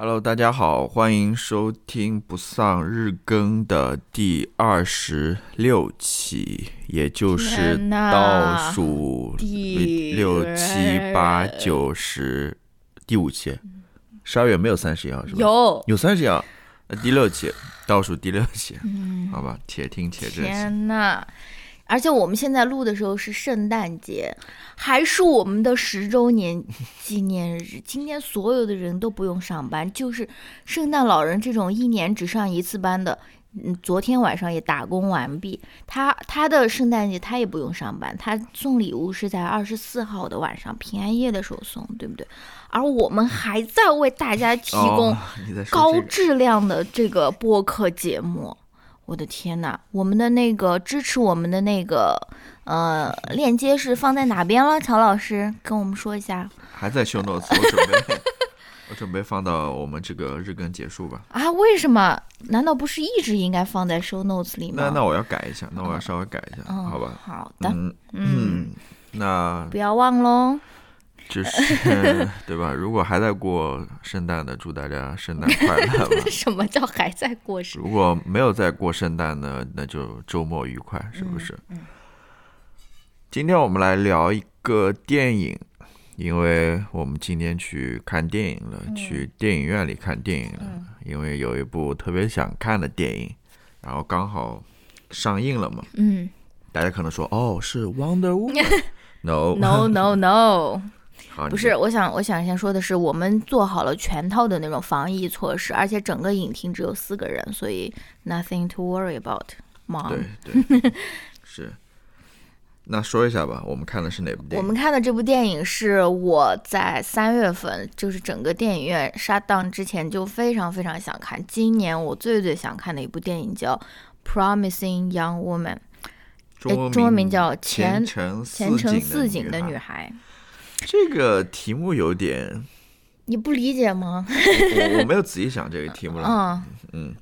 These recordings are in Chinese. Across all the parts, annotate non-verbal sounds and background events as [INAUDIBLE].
Hello，大家好，欢迎收听不丧日更的第二十六期，也就是倒数第六七八九十第五期。十二月没有三十一号是吧？有，有三十一号，那第六期，倒数第六期，好吧，且听且珍惜。天呐！而且我们现在录的时候是圣诞节，还是我们的十周年纪念日。今天所有的人都不用上班，就是圣诞老人这种一年只上一次班的，嗯，昨天晚上也打工完毕。他他的圣诞节他也不用上班，他送礼物是在二十四号的晚上平安夜的时候送，对不对？而我们还在为大家提供高质量的这个播客节目。我的天呐，我们的那个支持我们的那个呃链接是放在哪边了？乔老师跟我们说一下还在 show notes，我准备我准备放到我们这个日更结束吧。啊？为什么？难道不是一直应该放在 show notes 里吗？那那我要改一下，那我要稍微改一下，嗯，好吧？好的，嗯嗯，那不要忘喽。就是 [LAUGHS] 对吧？如果还在过圣诞的，祝大家圣诞快乐吧。[LAUGHS] 什么叫还在过圣？如果没有在过圣诞呢，那就周末愉快，是不是？嗯今天我们来聊一个电影，因为我们今天去看电影了，去电影院里看电影了，因为有一部特别想看的电影，然后刚好上映了嘛。嗯大家可能说，哦，是 Wonder Woman。[LAUGHS] No，no no no，好，不是，我想我想先说的是，我们做好了全套的那种防疫措施，而且整个影厅只有四个人，所以 nothing to worry about。忙。对对 [LAUGHS] 是。那说一下吧，我们看的是哪部电影？我们看的这部电影是我在三月份，就是整个电影院 shut down 之前就非常非常想看，今年我最最想看的一部电影叫《Promising Young Woman》，中文名叫前前程前程似似锦的女女孩。这个题目有点，你不理解吗？我我没有仔细想这个题目了。嗯。嗯。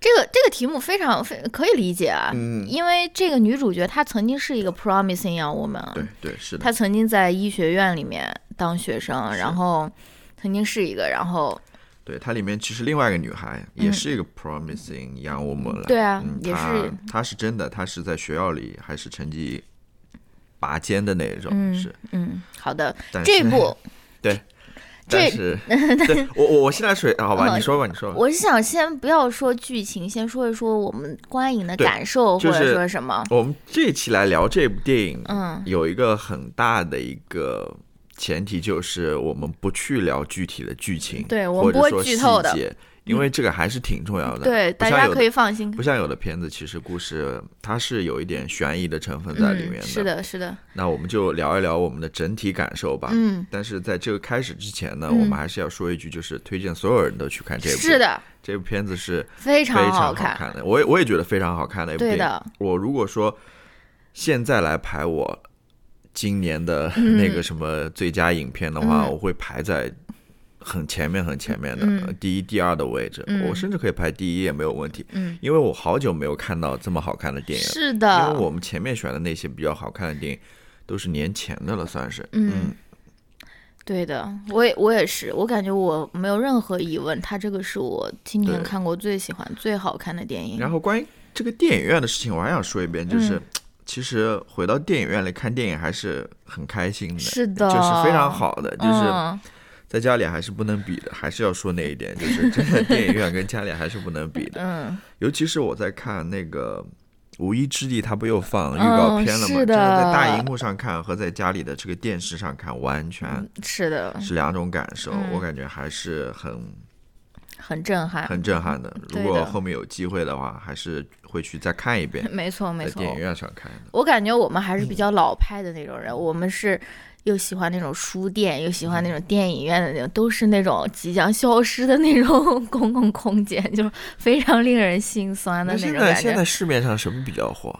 这个这个题目非常非可以理解啊，嗯，因为这个女主角她曾经是一个 promising young woman，啊对对是的，她曾经在医学院里面当学生，然后曾经是一个，然后对它里面其实另外一个女孩也是一个 promising young woman 对啊嗯，也她是。她是真的，她是在学校里还是成绩拔尖的那种，嗯是。嗯，好的，这部 [LAUGHS] 对，这但是 [LAUGHS] 对我我我现在水好吧，哦你说吧，你说吧。我是想先不要说剧情，先说一说我们观影的感受，或者说什么。我们这期来聊这部电影，嗯有一个很大的一个前提，就是我们不去聊具体的剧情，对我们不会剧透的因为这个还是挺重要的。对，大家可以放心。不像有的片子，其实故事它是有一点悬疑的成分在里面嗯，是的，是的，那我们就聊一聊我们的整体感受吧。嗯，但是在这个开始之前呢，嗯我们还是要说一句，就是推荐所有人都去看这部。是，的，这部片子是非非常好看的，我也我也觉得非常好看的一部电影。对的，我如果说现在来排我今年的那个什么最佳影片的话，嗯我会排在很前面很前面的、第一、第二的位置。嗯我甚至可以排第一也没有问题，嗯，因为我好久没有看到这么好看的电影是的因，为我们前面选的那些比较好看的电影，都是年前的了，算是。嗯，对的，我也我也是，我感觉我没有任何疑问，它这个是我今年看过最喜欢、最好看的电影。然后关于这个电影院的事情，我还想说一遍，就是、嗯其实回到电影院里看电影还是很开心的，是的，就是非常好的，就是。嗯在家里还是不能比的，还是要说那一点，就是真的电影院跟家里还是不能比的。[LAUGHS] 嗯，尤其是我在看那个《无依之地》，它不又放预告片了吗？嗯是的真的在大荧幕上看和在家里的这个电视上看，完全是的，是两种感受。嗯我感觉还是很很震撼，很震撼的。如果后面有机会的话，还是会去再看一遍，没错没错在电。影院上看的。我感觉我们还是比较老派的那种人，我们是又喜欢那种书店，又喜欢那种电影院的那种，都是那种即将消失的那种 [LAUGHS] 公共空间，就是非常令人心酸的那那种感现在现在。市面上什么比较火？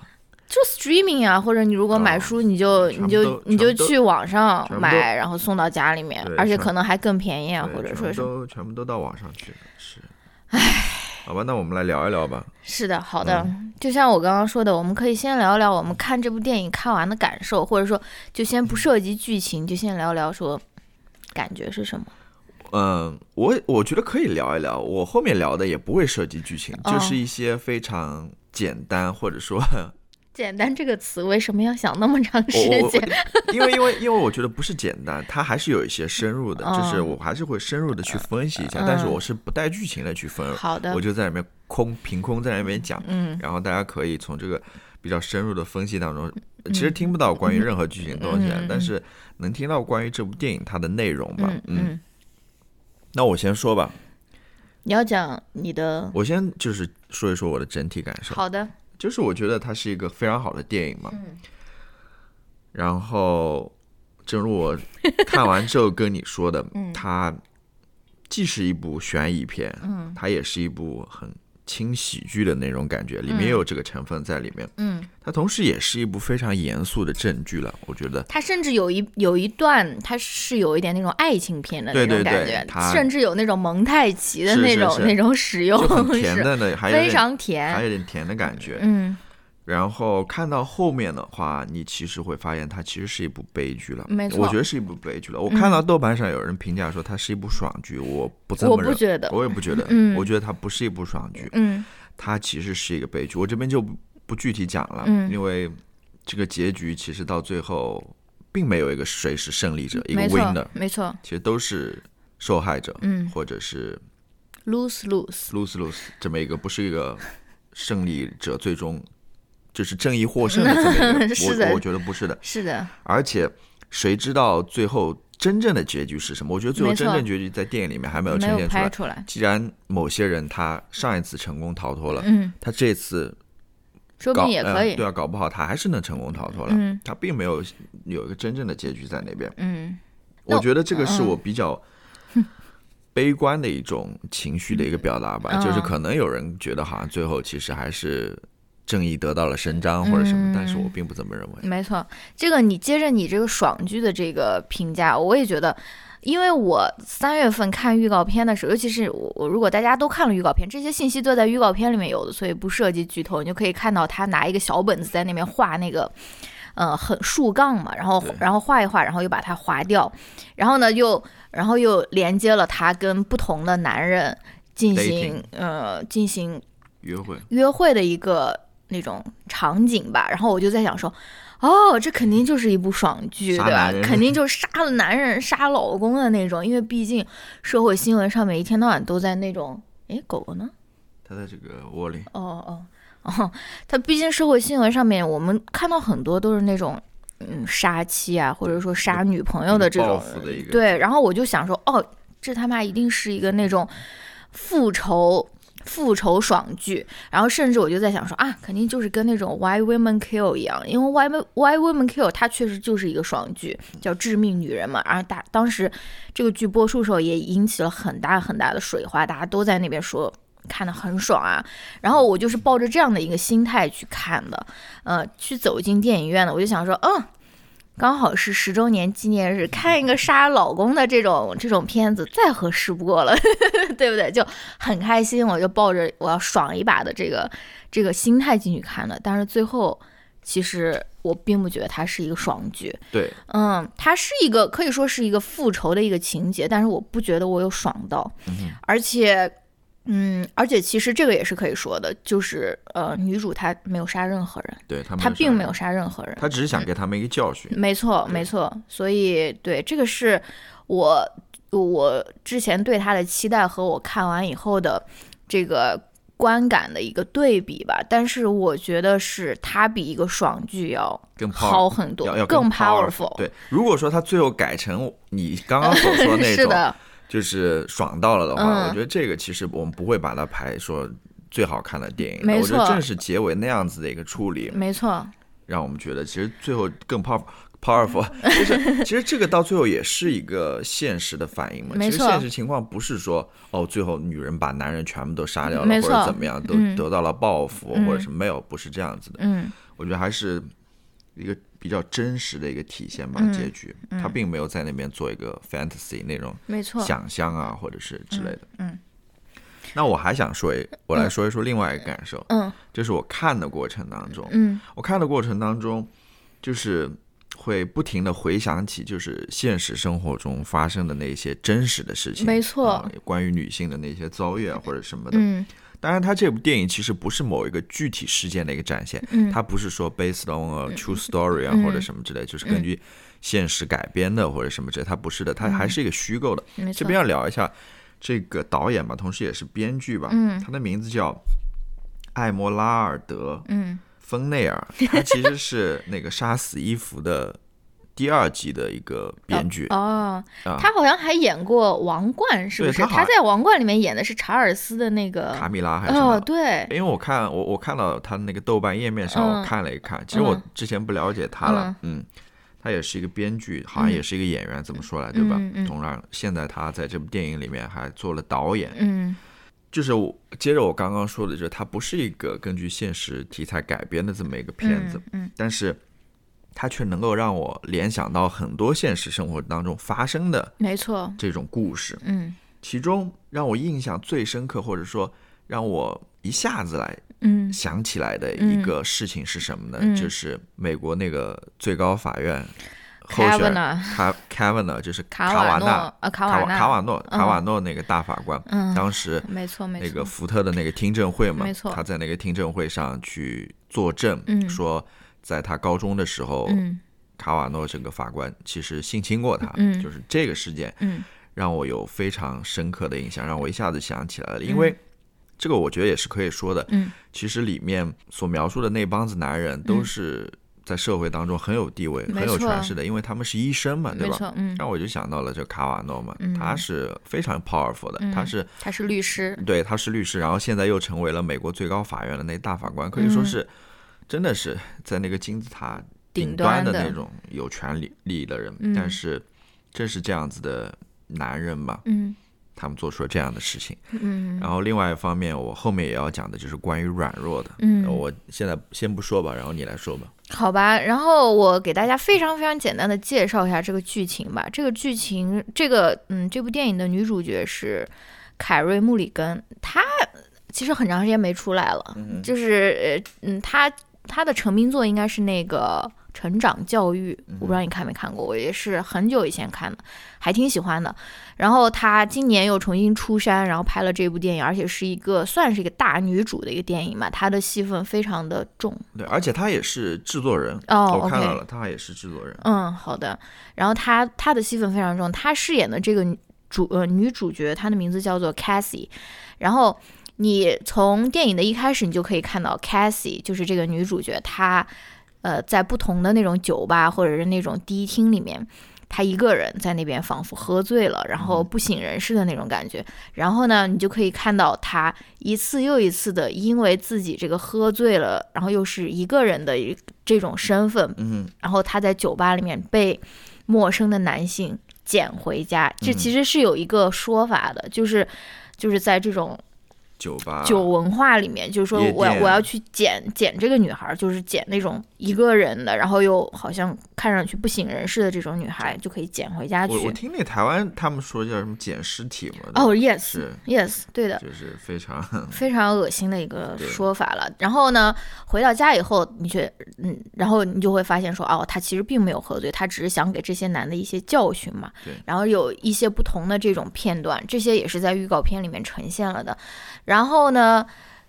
就 streaming 啊，或者你如果买哦书，你就你就你就去网上买，然后送到家里面，而且可能还更便宜啊，或者说是都全部都到网上去，是。唉，好吧，那我们来聊一聊吧。是的，好的，嗯就像我刚刚说的，我们可以先聊聊我们看这部电影看完的感受，或者说就先不涉及剧情，就先聊聊说感觉是什么。嗯，我我觉得可以聊一聊。我后面聊的也不会涉及剧情，哦就是一些非常简单，或者说简单这个词为什么要想那么长时间？[LAUGHS] 因为因为因为我觉得不是简单，它还是有一些深入的，就是哦。我还是会深入的去分析一下，嗯但是我是不带剧情的去分，好的。我就在里面空凭空在那边讲，嗯。然后大家可以从这个比较深入的分析当中，其实听不到关于任何剧情的东西，但是能听到关于这部电影它的内容吧。嗯。嗯，那我先说吧，你要讲你的我先就是说一说我的整体感受，好的，就是我觉得它是一个非常好的电影嘛。嗯。然后，正如我 [LAUGHS] 看完之后跟你说的，嗯。它既是一部悬疑片，嗯。它也是一部很轻喜剧的那种感觉，里面也有这个成分在里面。嗯，它同时也是一部非常严肃的正剧了，我觉得。它甚至有一有一段，它是有一点那种爱情片的那种感觉，甚至有那种蒙太奇的那种那种使用，甜是的呢，还有 [LAUGHS] 非常甜。还有点甜的感觉。嗯，然后看到后面的话，你其实会发现它其实是一部悲剧了。没错嗯我觉得是一部悲剧了。我看到豆瓣上有人评价说它是一部爽剧，我不这么我认，不觉得。我也不觉得。嗯我觉得它不是一部爽剧，嗯它其实是一个悲剧。我这边就不不具体讲了，嗯因为这个结局其实到最后并没有一个谁是胜利者，一个 winner，没错。其实都是受害者，嗯或者是，lose lose。lose lose 这么一个不是一个胜利者最终就是正义获胜的这么一个，[LAUGHS] 是的我我觉得不是的。是的，而且谁知道最后真正的结局是什么？我觉得最后真正结局在电影里面还没有呈现出来。出来。既然某些人他上一次成功逃脱了，嗯，他这次说不搞定也可以。呃对啊，搞不好他还是能成功逃脱了。嗯他并没有有一个真正的结局在那边。嗯我觉得这个是嗯我比较悲观的一种情绪的一个表达吧，嗯就是可能有人觉得好像最后其实还是正义得到了伸张或者什么，嗯但是我并不这么认为。没错，这个你接着你这个爽剧的这个评价，我也觉得，因为我三月份看预告片的时候，尤其是我我如果大家都看了预告片，这些信息都在预告片里面有的，所以不涉及剧透，你就可以看到他拿一个小本子在那边画那个。呃，很竖杠嘛，然后然后画一画，然后又把它划掉，然后呢又然后又连接了他跟不同的男人进行呃进行约会，约会的一个那种场景吧。然后我就在想说，哦，这肯定就是一部爽剧，对吧肯定就是杀了男人、杀老公的那种，因为毕竟社会新闻上面一天到晚都在那种，哎，狗狗呢？它在这个窝里，哦哦哦，[LAUGHS] 它毕竟社会新闻上面我们看到很多都是那种。嗯，杀妻啊，或者说杀女朋友的这种对，然后我就想说，哦，这他妈一定是一个那种复仇复仇爽剧，然后甚至我就在想说啊，肯定就是跟那种 Why Women Kill 一样，因为 Why Why Women Kill 它确实就是一个爽剧，叫《致命女人》嘛，然后大当时这个剧播出的时候也引起了很大很大的水花，大家都在那边说。看的很爽啊，然后我就是抱着这样的一个心态去看的，呃，去走进电影院的，我就想说，嗯，刚好是十周年纪念日，看一个杀老公的这种这种片子，再合适不过了，[LAUGHS] 对不对？就很开心，我就抱着我要爽一把的这个这个心态进去看的。但是最后，其实我并不觉得它是一个爽剧，对，嗯，它是一个可以说是一个复仇的一个情节，但是我不觉得我有爽到，嗯而且。嗯，而且其实这个也是可以说的，就是呃，女主她没有杀任何人，对她她并没有杀杀任何人她，，只是想给他们一个教训。没错，没错，所以对这个是我我之前对他的期待和我看完以后的这个观感的一个对比吧。但是我觉得是它比一个爽剧要更好很多，更 powerful。对，如果说他最后改成你刚刚所说的 [LAUGHS] 那种，是的，就是爽到了的话，嗯我觉得这个其实我们不会把它排说最好看的电影。没错我觉得正是结尾那样子的一个处理，没错，让我们觉得其实最后更 power powerful，[LAUGHS] 就是其实这个到最后也是一个现实的反应嘛。其实现实情况不是说哦，最后女人把男人全部都杀掉了，或者怎么样，都嗯得到了报复、嗯或者是没有，不是这样子的。嗯我觉得还是一个比较真实的一个体现吧，嗯结局，他并没有在那边做一个 fantasy 那种没错，想象啊，或者是之类的。嗯。那我还想说一，我来说一说另外一个感受，嗯就是我看的过程当中，嗯。我看的过程当中，就是会不停的回想起，就是现实生活中发生的那些真实的事情，没错。啊关于女性的那些遭遇啊或者什么的。嗯当然，它这部电影其实不是某一个具体事件的一个展现，嗯。它不是说 based on a true story 啊、嗯。或者什么之类，就是根据现实改编的或者什么之类，它不是的，它还是一个虚构的。这边要聊一下这个导演吧，同时也是编剧吧，嗯。他的名字叫艾莫拉尔德嗯芬内尔，他其实是那个《杀死伊芙》的第二集的一个编剧。哦，啊。他好像还演过《王冠》，是不是？他他在《王冠》里面演的是查尔斯的那个卡米拉还是什么？哦，对，因为我看我我看到他那个豆瓣页面上，嗯。我看了一看，其实我嗯之前不了解他了，嗯，他也是一个编剧，好像也是一个演员，怎么说来，对吧？嗯嗯？同样，现在他在这部电影里面还做了导演，嗯。就是我接着我刚刚说的，就是它不是一个根据现实题材改编的这么一个片子，嗯。但是它却能够让我联想到很多现实生活当中发生的没错，这种故事。嗯其中让我印象最深刻，或者说让我一下子来嗯想起来的一个事情是什么呢？嗯就是美国那个最高法院候选 Kavanaugh 卡 Kavanaugh 就是卡瓦纳瓦诺呃卡瓦纳卡卡瓦诺嗯卡瓦诺那个大法官，嗯当时没错没错，那个福特的那个听证会嘛，没错他在那个听证会上去作证，嗯说在他高中的时候，嗯。卡瓦诺这个法官其实性侵过他，嗯。就是这个事件嗯。让我有非常深刻的印象，让我一下子想起来了，因为这个我觉得也是可以说的，嗯。其实里面所描述的那帮子男人都是在社会当中很有地位、没很有权势的，因为他们是医生嘛，对吧？嗯，那我就想到了这卡瓦诺嘛，嗯。他是非常 powerful 的，嗯。他是他是律师，对，他是律师，然后现在又成为了美国最高法院的那大法官，可以说是、真的是在那个金字塔顶端端的那种有权利利益的人。嗯但是正是这样子的男人嘛，嗯他们做出了这样的事情。嗯然后另外一方面，我后面也要讲的就是关于软弱的。嗯我现在先不说吧，然后你来说吧。好吧，然后我给大家非常非常简单的介绍一下这个剧情吧。这个剧情，这个嗯，这部电影的女主角是凯瑞·穆里根，她其实很长时间没出来了，嗯就是呃嗯，她她的成名作应该是那个《成长教育》，我不知道你看没看过，我也是很久以前看的，还挺喜欢的。然后他今年又重新出山，然后拍了这部电影，而且是一个算是一个大女主的一个电影嘛，她的戏份非常的重。对，而且他也是制作人。哦我看到了，他也是制作人。嗯，好的。然后她她的戏份非常重，她饰演的这个主呃女主角，她的名字叫做 Cassie。然后你从电影的一开始，你就可以看到 Cassie 就是这个女主角，她呃在不同的那种酒吧或者是那种迪厅里面。她一个人在那边，仿佛喝醉了，然后不省人事的那种感觉。然后呢，你就可以看到她一次又一次的，因为自己这个喝醉了，然后又是一个人的这种身份，嗯然后她在酒吧里面被陌生的男性捡回家，这其实是有一个说法的，就是就是在这种酒吧酒文化里面，就是说我要我要去捡捡这个女孩，就是捡那种一个人的，然后又好像看上去不省人事的这种女孩，就可以捡回家去我。我听那台湾他们说叫什么捡尸体嘛？哦，yes，yes，对的，就是非常 [LAUGHS] 非常恶心的一个说法了。然后呢，回到家以后，你却嗯，然后你就会发现说，哦，他其实并没有喝醉，他只是想给这些男的一些教训嘛。对然后有一些不同的这种片段，这些也是在预告片里面呈现了的。然后呢，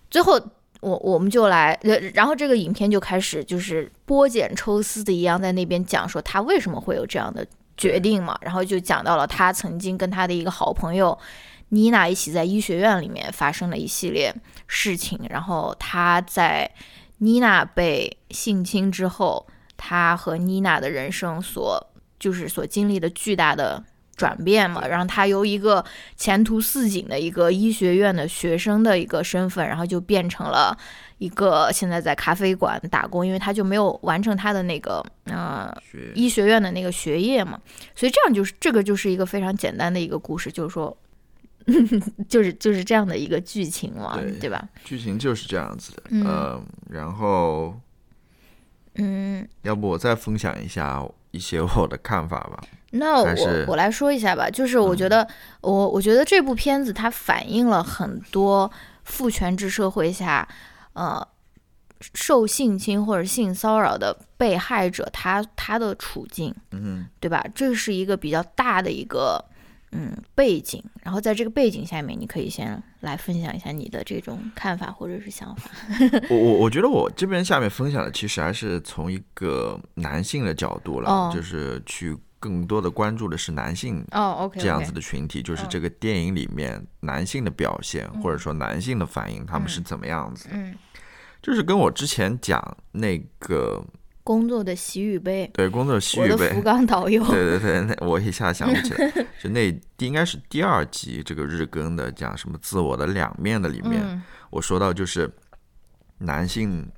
最后。我我们就来，呃，然后这个影片就开始就是剥茧抽丝的一样，在那边讲说他为什么会有这样的决定嘛，然后就讲到了他曾经跟他的一个好朋友妮娜一起在医学院里面发生了一系列事情，然后他在妮娜被性侵之后，他和妮娜的人生所就是所经历的巨大的转变嘛，然后他由一个前途似锦的一个医学院的学生的一个身份，然后就变成了一个现在在咖啡馆打工，因为他就没有完成他的那个呃学医学院的那个学业嘛，所以这样就是这个就是一个非常简单的一个故事，就是说，[LAUGHS] 就是就是这样的一个剧情嘛，对对吧？剧情就是这样子的。嗯呃然后嗯，要不我再分享一下一些我的看法吧。那我我来说一下吧，就是我觉得、我我觉得这部片子它反映了很多父权制社会下，呃，受性侵或者性骚扰的被害者他他的处境，嗯对吧？这是一个比较大的一个嗯背景，然后在这个背景下面，你可以先来分享一下你的这种看法或者是想法。[LAUGHS] 我我我觉得我这边下面分享的其实还是从一个男性的角度了，哦就是去更多的关注的是男性哦，OK，这样子的群体，就是这个电影里面男性的表现，或者说男性的反应，他们是怎么样子？嗯，就是跟我之前讲那个工作的喜与悲，对工作的喜与悲我的福，冈导游，[LAUGHS] 对对对，那我一下想不起来，[LAUGHS] 就那应该是第二集这个日更的讲什么自我的两面的里面，嗯。我说到就是男性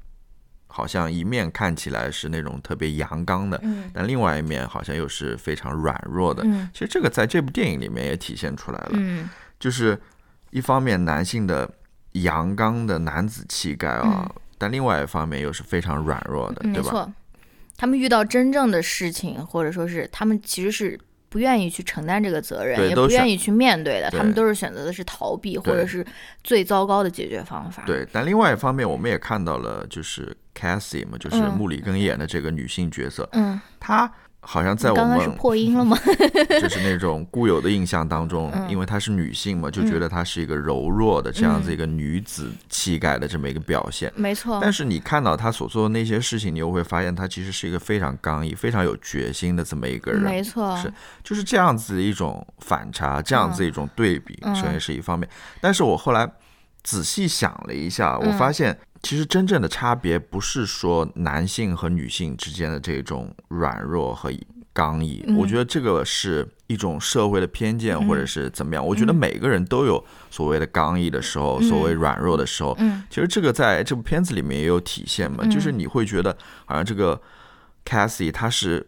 好像一面看起来是那种特别阳刚的，嗯。但另外一面好像又是非常软弱的。嗯。其实这个在这部电影里面也体现出来了，嗯。就是一方面男性的阳刚的男子气概啊，但另外一方面又是非常软弱的，对吧？嗯没错，他们遇到真正的事情，或者说是他们其实是不愿意去承担这个责任，也不愿意去面对的，对。他们都是选择的是逃避，或者是最糟糕的解决方法。，对，但另外一方面，我们也看到了，就是 Cassie 嘛，就是嗯。穆里根演的这个女性角色，嗯，她好像在我们刚刚是们破音了吗？[LAUGHS] 就是那种固有的印象当中，嗯因为她是女性嘛，就觉得她是一个柔弱的这样子一个女子气概的这么一个表现。没错，但是你看到她所做的那些事情，你又会发现她其实是一个非常刚毅、非常有决心的这么一个人。没错，是就是这样子的一种反差，这样子一种对比，嗯首先是一方面。但是我后来仔细想了一下，嗯我发现其实真正的差别不是说男性和女性之间的这种软弱和刚毅，嗯我觉得这个是一种社会的偏见或者是怎么样。我觉得每个人都有所谓的刚毅的时候，嗯所谓软弱的时候。嗯其实这个在这部片子里面也有体现嘛，就是你会觉得好像这个 Cassie 她是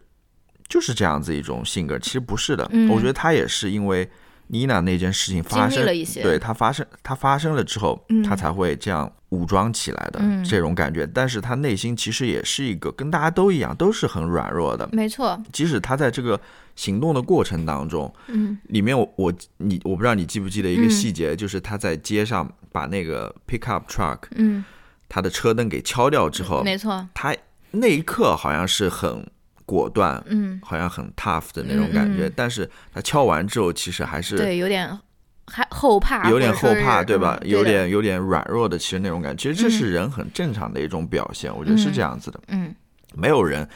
就是这样子一种性格，其实不是的。嗯我觉得她也是因为妮娜那件事情发生，了一些。对她发生，她发生了之后，嗯。她才会这样武装起来的、嗯。这种感觉。但是她内心其实也是一个跟大家都一样，都是很软弱的。没错，即使她在这个行动的过程当中，嗯。里面我我你我不知道你记不记得一个嗯。细节，就是她在街上把那个 pickup truck 嗯，他的车灯给敲掉之后，没错，他那一刻好像是很果断，嗯，好像很 tough 的那种感觉。嗯嗯但是他敲完之后，其实还是对，有点还后怕，有点后怕，对吧？有点有点软弱的，其实那种感觉，其实这是人很正常的一种表现。我觉得是这样子的，嗯没有人。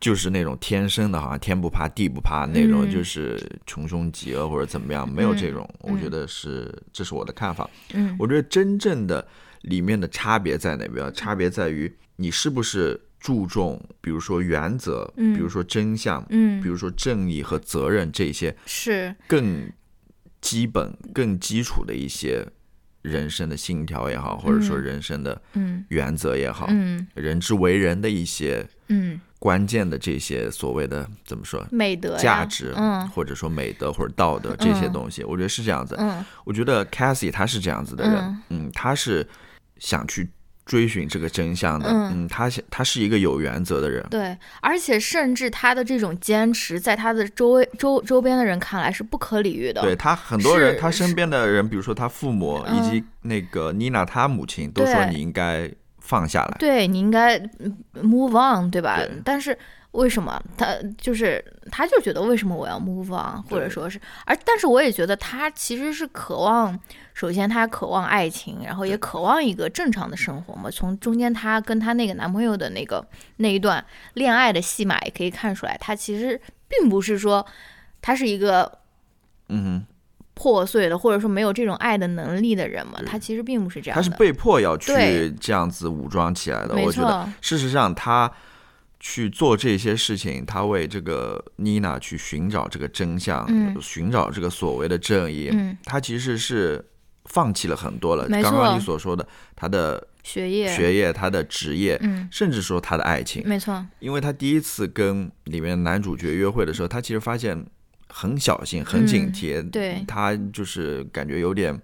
就是那种天生的，好像天不怕地不怕那种，嗯就是穷凶极恶或者怎么样，没有这种。嗯我觉得是，这是我的看法。嗯我觉得真正的里面的差别在哪边？差别在于你是不是注重，比如说原则，嗯。比如说真相，嗯。比如说正义和责任这些是。更基本、更基础的一些人生的信条也好，或者说嗯。人生的嗯。原则也好，嗯。人之为人的一些嗯。关键的这些所谓的怎么说？美德价值，嗯。或者说美德或者道德这些东西，我觉得是这样子。嗯。我觉得 Cassie 她是这样子的人，嗯。嗯，她是想去追寻这个真相的，嗯。嗯他他是一个有原则的人，对，而且甚至他的这种坚持，在他的周围周周边的人看来是不可理喻的。对他很多人，他身边的人，比如说他父母嗯。以及那个妮娜她母亲，都说你应该放下来，对你应该嗯 move on，对吧？对。但是为什么他就是他就觉得为什么我要 move on，或者说是，而但是我也觉得他其实是渴望，首先他渴望爱情，然后也渴望一个正常的生活嘛。从中间他跟他那个男朋友的那个那一段恋爱的戏码也可以看出来，他其实并不是说他是一个嗯破碎的，或者说没有这种爱的能力的人嘛。对他其实并不是这，样的，她是被迫要去这样子武装起来的，我觉得，事实上她。去做这些事情，他为这个妮娜去寻找这个真相，嗯。寻找这个所谓的正义，嗯，他其实是放弃了很多了。刚刚你所说的，他的学业，学业、他的职业，嗯，甚至说他的爱情，没错，因为他第一次跟里面男主角约会的时候，他其实发现很小心、很警惕，嗯对。他就是感觉有点。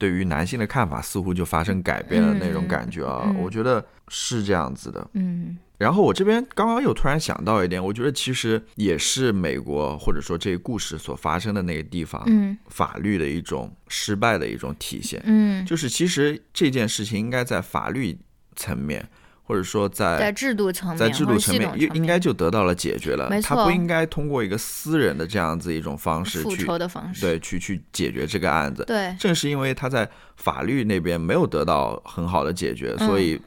对于男性的看法似乎就发生改变了那种感觉啊，我觉得是这样子的。嗯然后我这边刚刚又突然想到一点，我觉得其实也是美国或者说这个故事所发生的那个地方，嗯法律的一种失败的一种体现。嗯就是其实这件事情应该在法律层面，或者说在在制度层面，在制度层面应应该就得到了解决了。没错，他不应该通过一个私人的这样子一种方式复仇的方式，对，去去解决这个案子。对，正是因为他在法律那边没有得到很好的解决，所以。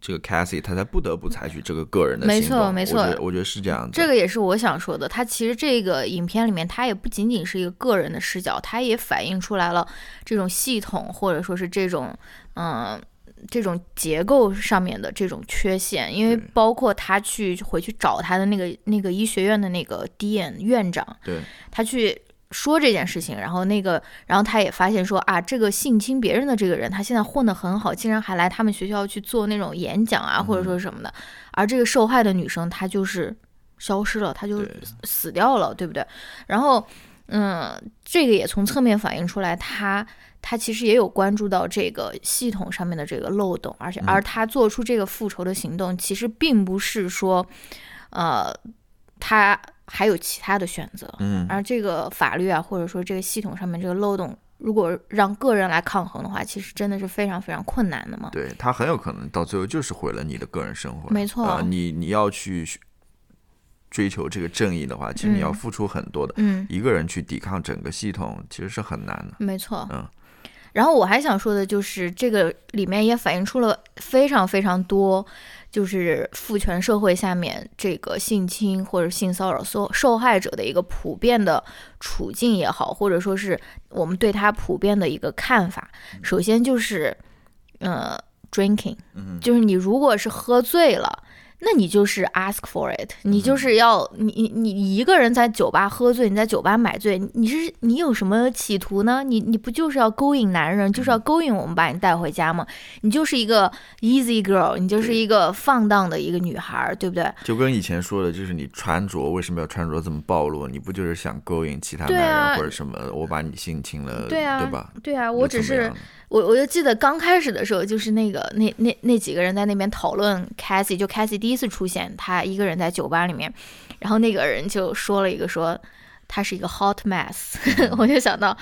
这个 Cassie 他才不得不采取这个个人的行动，没错没错，我觉得是这样子。这个也是我想说的。他其实这个影片里面，他也不仅仅是一个个人的视角，他也反映出来了这种系统或者说是这种嗯这种结构上面的这种缺陷。因为包括他去回去找他的那个那个医学院的那个 Dean 院长，对，他去。说这件事情，然后那个，然后他也发现说啊，这个性侵别人的这个人，他现在混得很好，竟然还来他们学校去做那种演讲啊，或者说什么的。而这个受害的女生，她就是消失了，她就死掉了，对不对？然后，嗯，这个也从侧面反映出来，他他其实也有关注到这个系统上面的这个漏洞，而且而他做出这个复仇的行动，其实并不是说，呃，他。还有其他的选择，嗯，而这个法律啊，或者说这个系统上面这个漏洞，如果让个人来抗衡的话，其实真的是非常非常困难的嘛。对他很有可能到最后就是毁了你的个人生活。没错，你你要去追求这个正义的话，其实你要付出很多的。嗯，一个人去抵抗整个系统，其实是很难的。没错，嗯。然后我还想说的就是，这个里面也反映出了非常非常多。就是父权社会下面这个性侵或者性骚扰受受害者的一个普遍的处境也好，或者说是我们对他普遍的一个看法。首先就是，呃，drinking，就是你如果是喝醉了。那你就是 ask for it，你就是要你你你一个人在酒吧喝醉，你在酒吧买醉，你是你有什么企图呢？你你不就是要勾引男人，就是要勾引我们把你带回家吗？你就是一个 easy girl，你就是一个放荡的一个女孩，对不对？就跟以前说的，就是你穿着为什么要穿着这么暴露？你不就是想勾引其他男人或者什么？我把你性侵了，对啊，对吧？对啊，我只是。我我就记得刚开始的时候，就是那个那那那几个人在那边讨论 c a s i e 就 c a s i e 第一次出现，他一个人在酒吧里面，然后那个人就说了一个说。他是一个 hot mess，[LAUGHS] 我就想到，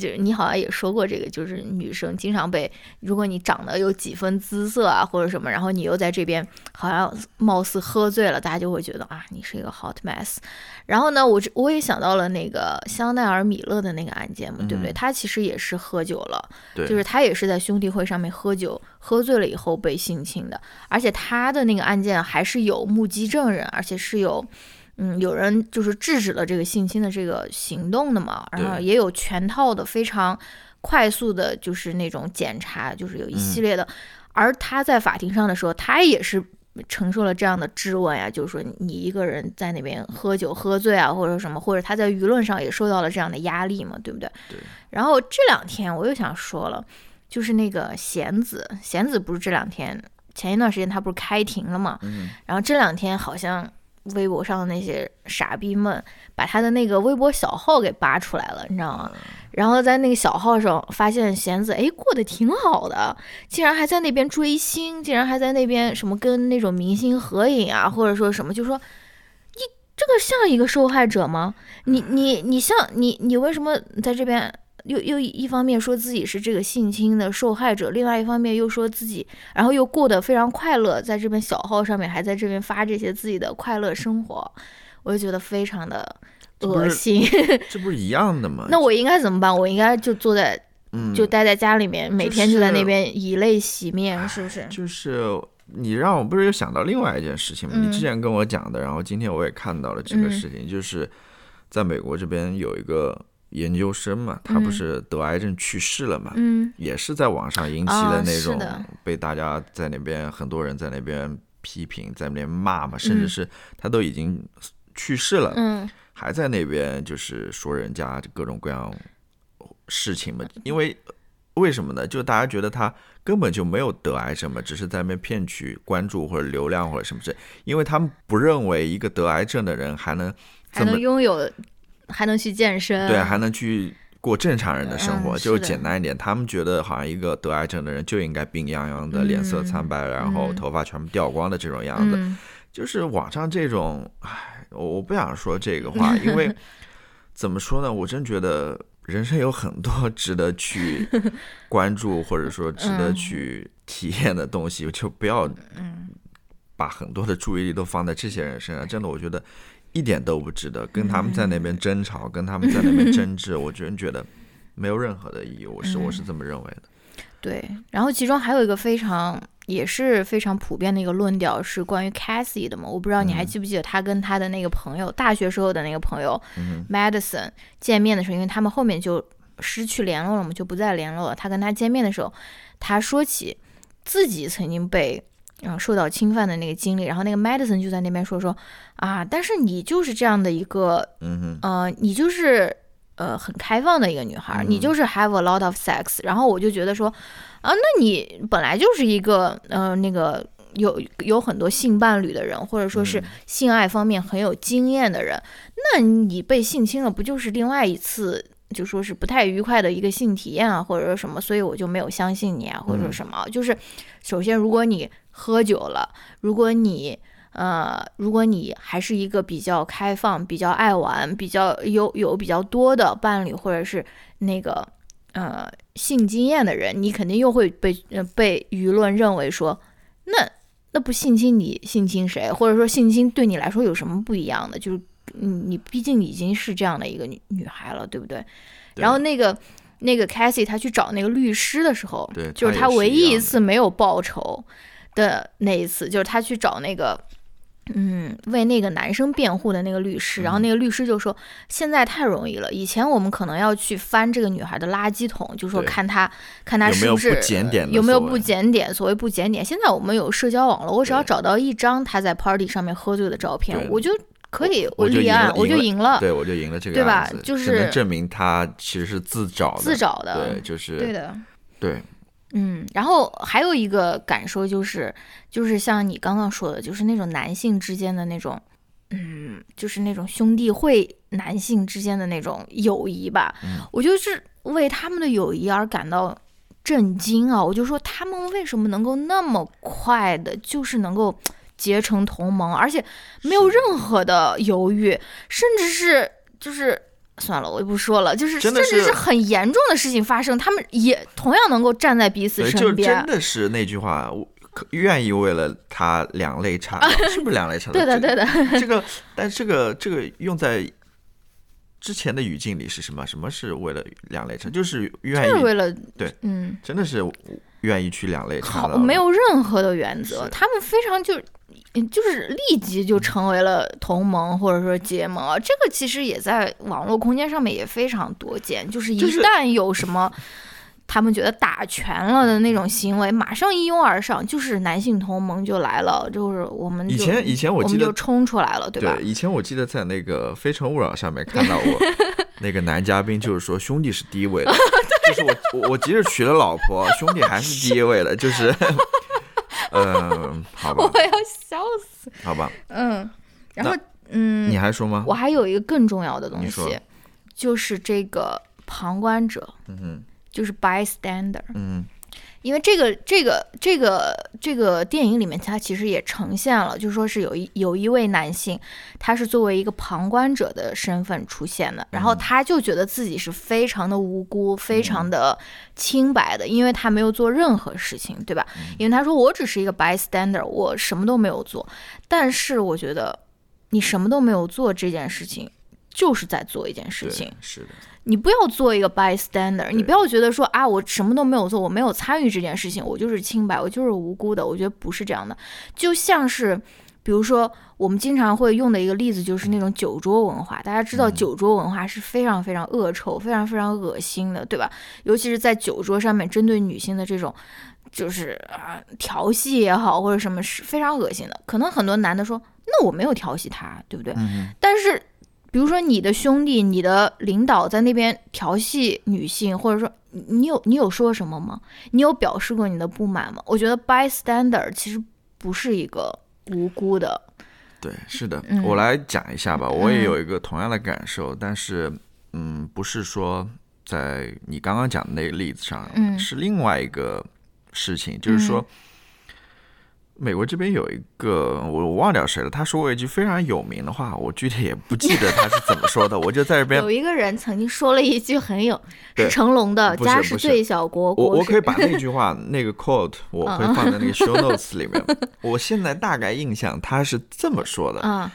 就你好像也说过这个，就是女生经常被，如果你长得有几分姿色啊或者什么，然后你又在这边好像貌似喝醉了，大家就会觉得啊，你是一个 hot mess。然后呢，我这我也想到了那个香奈儿米勒的那个案件嘛，对不对？他其实也是喝酒了，就是他也是在兄弟会上面喝酒，喝醉了以后被性侵的，而且他的那个案件还是有目击证人，而且是有。嗯，有人就是制止了这个性侵的这个行动的嘛，然后也有全套的非常快速的，就是那种检查，就是有一系列的。而他在法庭上的时候，他也是承受了这样的质问呀，就是说你一个人在那边喝酒喝醉啊，或者什么，或者他在舆论上也受到了这样的压力嘛，对不对？对。然后这两天我又想说了，就是那个贤子，贤子不是这两天前一段时间他不是开庭了嘛？嗯。然后这两天好像。微博上的那些傻逼们，把他的那个微博小号给扒出来了，你知道吗？然后在那个小号上发现弦子，哎，过得挺好的，竟然还在那边追星，竟然还在那边什么跟那种明星合影啊，或者说什么，就说你这个像一个受害者吗？你你你像你你为什么在这边？又又一方面说自己是这个性侵的受害者，另外一方面又说自己，然后又过得非常快乐，在这边小号上面还在这边发这些自己的快乐生活，我就觉得非常的恶心。这不是一样的吗？那我应该怎么办？我应该就坐在，就待在家里面，每天就在那边以泪洗面，是不是？就是你让我不是又想到另外一件事情吗？你之前跟我讲的，然后今天我也看到了这个事情，就是在美国这边有一个。研究生嘛，他不是得癌症去世了嘛？嗯，也是在网上引起的那种，被大家在那边很多人在那边批评，在那边骂嘛，甚至是他都已经去世了，嗯，还在那边就是说人家各种各样事情嘛。因为为什么呢？就大家觉得他根本就没有得癌症嘛，只是在那边骗取关注或者流量或者什么事。因为他们不认为一个得癌症的人还能还能拥有。还能去健身，对，还能去过正常人的生活，就是简单一点。他们觉得好像一个得癌症的人就应该病殃殃的，脸色苍白，然后头发全部掉光的这种样子。[LAUGHS] 就是网上这种，唉，我我不想说这个话，因为 [LAUGHS] 怎么说呢？我真觉得人生有很多 [LAUGHS] 值得去关注，或者说值得去体验的东西，就不要把很多的注意力都放在这些人身上。真的，我觉得一点都不值得。跟他们在那边争吵，跟他们在那边 [LAUGHS] 争执，我真觉得没有任何的意义。我是我是这么认为的。对，然后其中还有一个非常也是非常普遍的一个论调是关于 Cassie 的嘛，我不知道你还记不记得他跟他的那个朋友，大学时候的那个朋友 Madison 见面的时候，因为他们后面就失去联络了嘛，就不再联络了。他跟他见面的时候，他说起自己曾经被嗯受到侵犯的那个经历，然后那个 Madison 就在那边说说啊，但是你就是这样的一个，嗯呃，你就是。呃，很开放的一个女孩，你就是 have a lot of sex，然后我就觉得说，啊，那你本来就是一个呃那个有有很多性伴侣的人，或者说是性爱方面很有经验的人，那你被性侵了，不就是另外一次就说是不太愉快的一个性体验啊，或者说什么，所以我就没有相信你啊，或者说什么，就是首先如果你喝酒了，如果你。呃，如果你还是一个比较开放、比较爱玩、比较有有比较多的伴侣，或者是那个呃性经验的人，你肯定又会被呃被舆论认为说，那那不性侵你性侵谁？或者说性侵对你来说有什么不一样的？就是你你毕竟已经是这样的一个女女孩了，对不对？然后那个那个 Cassie 她去找那个律师的时候，对，就是他唯一一次没有报仇的那一次，就是他去找那个。嗯，为那个男生辩护的那个律师，然后那个律师就说：“现在太容易了，以前我们可能要去翻这个女孩的垃圾桶，就说看她看她是不是有没有不检点，有没有不检点。所谓不检点，现在我们有社交网络，我只要找到一张她在 party 上面喝醉的照片，我就可以我立案，我就赢了。对，我就赢了这个对吧？就是证明他其实是自找的，自找的，对，就是对的，对。”嗯，然后还有一个感受就是，就是像你刚刚说的，就是那种男性之间的那种，嗯，就是那种兄弟会男性之间的那种友谊吧。我就是为他们的友谊而感到震惊啊！我就说他们为什么能够那么快的，就是能够结成同盟，而且没有任何的犹豫，甚至是就是。算了，我就不说了。就是甚至是很严重的事情发生，他们也同样能够站在彼此身边。就真的是那句话，我愿意为了他两肋插刀，[LAUGHS] 是不是两肋插刀？对的，对的。这个，但这个这个用在之前的语境里是什么？什么是为了两肋插？就是愿意为了对，嗯，真的是愿意去两肋插刀，没有任何的原则。他们非常就。就是立即就成为了同盟或者说结盟，这个其实也在网络空间上面也非常多见。就是一旦有什么他们觉得打拳了的那种行为，马上一拥而上，就是男性同盟就来了，就是我们以前以前我记得就冲出来了，对吧？以前我记得在那个《非诚勿扰》上面看到过 [LAUGHS] 那个男嘉宾，就是说兄弟是第一位的，[LAUGHS] 就是我我即使娶了老婆，兄弟还是第一位的，就是。[LAUGHS] 嗯，好吧，我要笑死。好吧，嗯，然后嗯，你还说吗？我还有一个更重要的东西，就是这个旁观者，嗯哼，就是 bystander，嗯。因为这个这个这个这个电影里面，它其实也呈现了，就是说是有一有一位男性，他是作为一个旁观者的身份出现的，然后他就觉得自己是非常的无辜、非常的清白的，因为他没有做任何事情，对吧？因为他说我只是一个 bystander，我什么都没有做。但是我觉得你什么都没有做这件事情，就是在做一件事情，是的。你不要做一个 bystander，你不要觉得说啊，我什么都没有做，我没有参与这件事情，我就是清白，我就是无辜的。我觉得不是这样的。就像是，比如说我们经常会用的一个例子，就是那种酒桌文化。大家知道酒桌文化是非常非常恶臭、非常非常恶心的，对吧？尤其是在酒桌上面针对女性的这种，就是啊调戏也好，或者什么是非常恶心的。可能很多男的说，那我没有调戏她，对不对？但是。比如说，你的兄弟、你的领导在那边调戏女性，或者说你有你有说什么吗？你有表示过你的不满吗？我觉得 bystander 其实不是一个无辜的。对，是的，我来讲一下吧。我也有一个同样的感受，但是，嗯，不是说在你刚刚讲的那个例子上，是另外一个事情，就是说，美国这边有一个我我忘掉谁了，他说过一句非常有名的话，我具体也不记得他是怎么说的，我就在这边有一个人曾经说了一句很有，是成龙的“家是最小国，我我可以把那句话那个 [LAUGHS] quote 我会放在那个 show notes 里面。我现在大概印象他是这么说的，啊，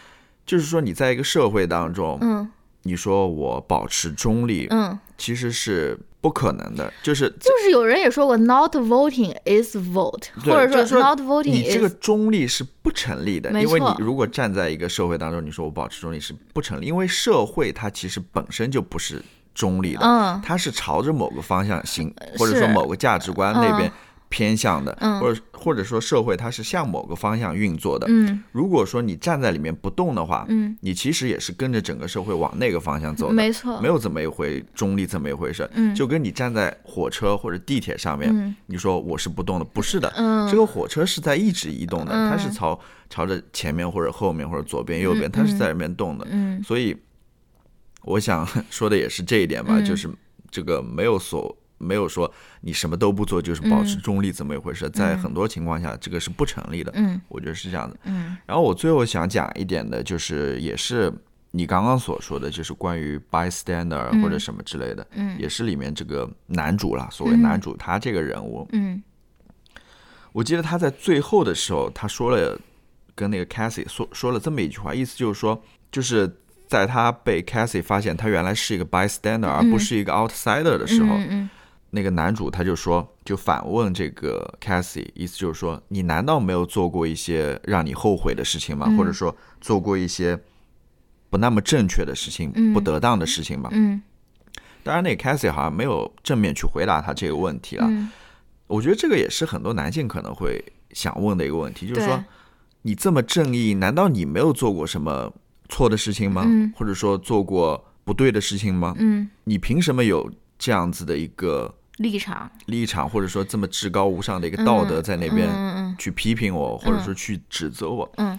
就是说你在一个社会当中，嗯你说我保持中立，嗯，其实是不可能的，就是就是有人也说过，not voting is vote，[LAUGHS] 或者就是说 not voting 你这个中立是不成立的，没因为你如果站在一个社会当中，你说我保持中立是不成立，因为社会它其实本身就不是中立的，嗯。它是朝着某个方向行，或者说某个价值观那边嗯偏向的，嗯。或者或者说社会它是向某个方向运作的。嗯。如果说你站在里面不动的话，嗯，你其实也是跟着整个社会往那个方向走的，没错，没有怎么一回中立这么一回事。嗯。就跟你站在火车或者地铁上面，嗯。你说我是不动的，不是的，嗯。这个火车是在一直移动的，嗯。它是朝朝着前面或者后面或者左边右边，它是在里面动的。嗯。所以，我想说的也是这一点吧，嗯。就是这个没有所没有说你什么都不做就是保持中立怎么一回事，在很多情况下这个是不成立的。嗯。我觉得是这样的。嗯。然后我最后想讲一点的，就是也是你刚刚所说的，就是关于 bystander 或者什么之类的，嗯。也是里面这个男主啦，所谓男主他这个人物，嗯。我记得他在最后的时候，他说了跟那个 Cassie 说说了这么一句话，意思就是说，就是在他被 Cassie 发现他原来是一个 bystander 而不是一个 outsider 的时候，嗯嗯那个男主他就说，就反问这个 Cassie，意思就是说，你难道没有做过一些让你后悔的事情吗？嗯或者说做过一些不那么正确的事情、嗯不得当的事情吗？嗯当然，那个 Cassie 好像没有正面去回答他这个问题了。嗯我觉得这个也是很多男性可能会想问的一个问题，就是说，你这么正义，难道你没有做过什么错的事情吗？嗯或者说做过不对的事情吗？嗯，你凭什么有这样子的一个立场。立场，或者说这么至高无上的一个道德在那边去批评我，或者说去指责我？嗯。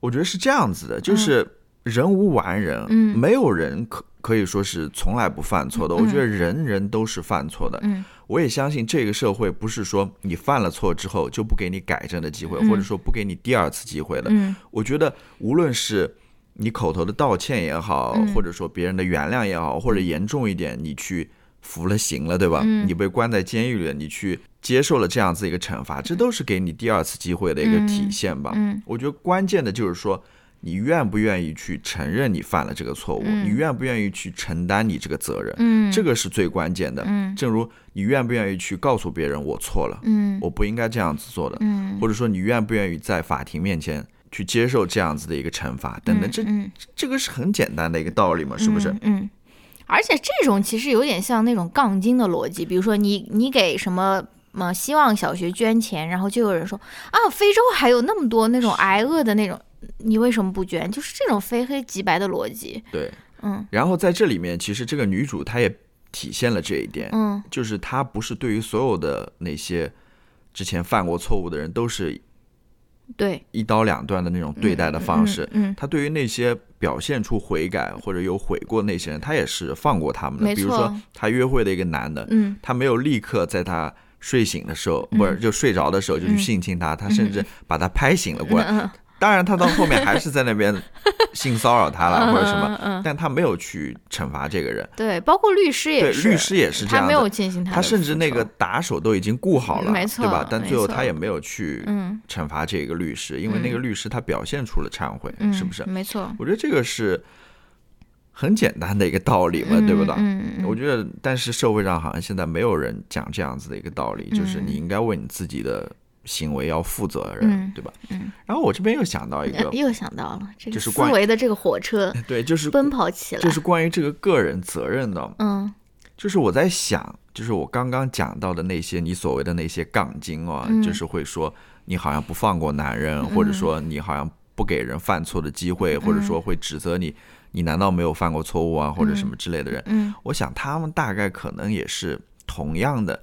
我觉得是这样子的，就是人无完人，嗯。没有人可可以说是从来不犯错的。我觉得人人都是犯错的。嗯。我也相信这个社会不是说你犯了错之后就不给你改正的机会，或者说不给你第二次机会的。嗯。我觉得无论是你口头的道歉也好，嗯。或者说别人的原谅也好，或者严重一点，你去服了刑了，对吧？嗯你被关在监狱里，你去接受了这样子一个惩罚，这都是给你第二次机会的一个体现吧。嗯我觉得关键的就是说。你愿不愿意去承认你犯了这个错误？嗯你愿不愿意去承担你这个责任？嗯，这个是最关键的。嗯正如你愿不愿意去告诉别人我错了，嗯我不应该这样子做的，嗯或者说你愿不愿意在法庭面前去接受这样子的一个惩罚等等，这嗯这个是很简单的一个道理嘛，是不是？嗯？嗯，而且这种其实有点像那种杠精的逻辑，比如说你你给什么。么希望小学捐钱，然后就有人说啊，非洲还有那么多那种挨饿的那种，你为什么不捐？就是这种非黑即白的逻辑。对。嗯然后在这里面，其实这个女主她也体现了这一点，嗯就是她不是对于所有的那些之前犯过错误的人都是对一刀两断的那种对待的方式。嗯他对于那些表现出悔改或者有悔过那些人，他也是放过他们的。比如说，他约会的一个男的，嗯他没有立刻在他睡醒的时候，嗯不是就睡着的时候就去性侵他，他甚至把他拍醒了过来。嗯当然，他到后面还是在那边 [LAUGHS] 性骚扰他了或者什么，但他没有去惩罚这个人。对，包括律师也对，是，律师也是这他没有进行他他甚至那个打手都已经雇好了，没错对吧？但最后他也没有去嗯惩罚这个律师，因为那个律师他表现出了忏悔，嗯，是不是？没错，我觉得这个是很简单的一个道理嘛，嗯对不对？我觉得，但是社会上好像现在没有人讲这样子的一个道理，就是嗯。你应该为你自己的行为要负责任，嗯对吧？嗯。然后我这边又想到一个，[LAUGHS] 又想到了这个思就是关维的这个火车 [LAUGHS] 对，就是奔跑起来，就是关于这个个人责任的，嗯。就是我在想，就是我刚刚讲到的那些你所谓的那些杠精啊，嗯。就是会说你好像不放过男人，或者说你好像不给人犯错的机会，或者说会指责你，你难道没有犯过错误啊，或者什么之类的人，嗯。我想他们大概可能也是同样的，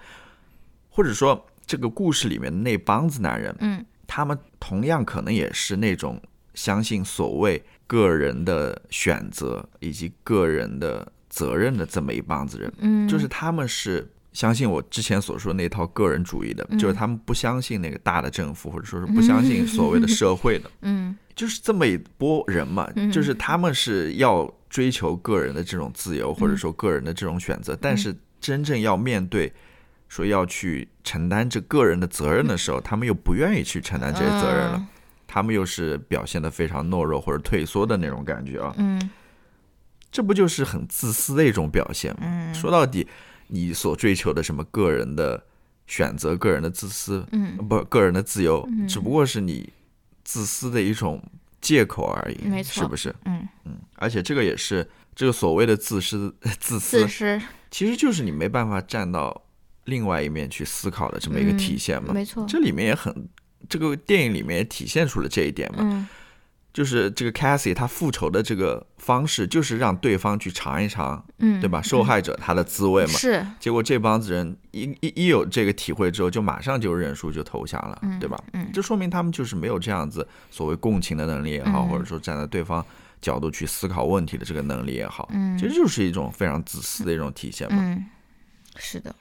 或者说这个故事里面的那帮子男人，嗯。他们同样可能也是那种相信所谓个人的选择以及个人的责任的这么一帮子人，嗯，就是他们是相信我之前所说那套个人主义的，嗯。就是他们不相信那个大的政府，或者说是不相信所谓的社会的，[LAUGHS] 嗯。就是这么一波人嘛，就是他们是要追求个人的这种自由，或者说个人的这种选择，但是真正要面对说要去承担这个人的责任的时候，他们又不愿意去承担这些责任了，嗯。他们又是表现得非常懦弱或者退缩的那种感觉啊，嗯。这不就是很自私的一种表现吗？嗯。说到底，你所追求的什么个人的选择、个人的自私，嗯，不，个人的自由，只不过是你自私的一种借口而已，没错是不是？嗯，而且这个也是这个所谓的自私、[LAUGHS] 自私自，私，其实就是你没办法站到另外一面去思考的这么一个体现嘛。没错，这里面也很，这个电影里面也体现出了这一点嘛。嗯就是这个 Cassie 她复仇的这个方式，就是让对方去尝一尝，嗯，对吧？受害者他的滋味嘛。是，结果这帮子人一一一有这个体会之后，就马上就认输就投降了，对吧？嗯这说明他们就是没有这样子所谓共情的能力也好，嗯或者说站在对方角度去思考问题的这个能力也好，嗯其实就是一种非常自私的一种体现嘛，嗯，是的，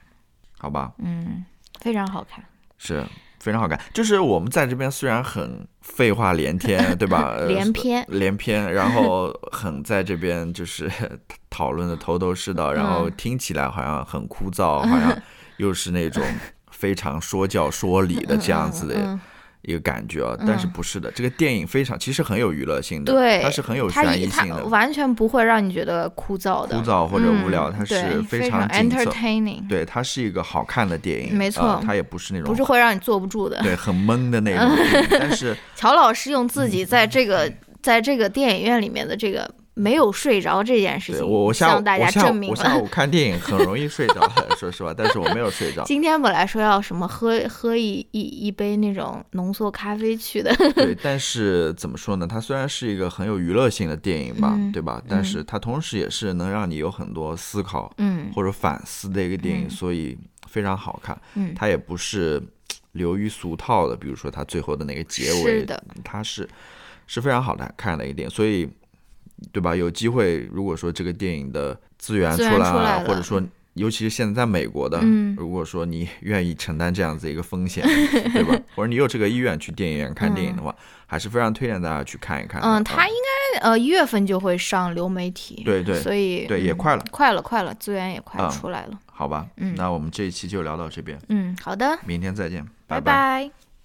好吧？嗯，非常好看，是非常好看。就是我们在这边虽然很废话连天，[LAUGHS] 对吧？呃连篇，连篇，然后很在这边就是 [LAUGHS] 讨论的头头是道，然后听起来好像很枯燥，好像又是那种非常说教说理的这样子的嗯一个感觉啊。但是不是的，这个电影非常其实很有娱乐性的，对，它是很有悬疑性的，完全不会让你觉得枯燥的，枯燥或者无聊，嗯它是非常。entertaining，对，它是一个好看的电影，没错呃它也不是那种不是会让你坐不住的。对很闷的那种，[LAUGHS] 但是乔老师用自己在这个在这个电影院里面的这个没有睡着这件事情，我我下午向大家我下证明我下午看电影很容易睡着，说实话，但是我没有睡着。今天本来说要什么喝喝一一一杯那种浓缩咖啡去的，对，[LAUGHS] 但是怎么说呢？它虽然是一个很有娱乐性的电影吧，嗯对吧？但是它同时也是能让你有很多思考嗯或者反思的一个电影，嗯所以非常好看。嗯，它也不是流于俗套的，比如说它最后的那个结尾是，的，它是是非常好的看的一个电影，所以对吧？有机会，如果说这个电影的资源出来了，来了或者说。尤其是现在在美国的，嗯如果说你 [LAUGHS] 愿意承担这样子一个风险，对吧？或者你有这个意愿去电影院看电影的话，还是非常推荐大家去看一看。嗯，啊他应该呃一月份就会上流媒体，对对所以对也嗯快了快了快了，资源也快啊出来了。好吧，嗯那我们这一期就聊到这边，嗯，好的，明天再见，拜拜。拜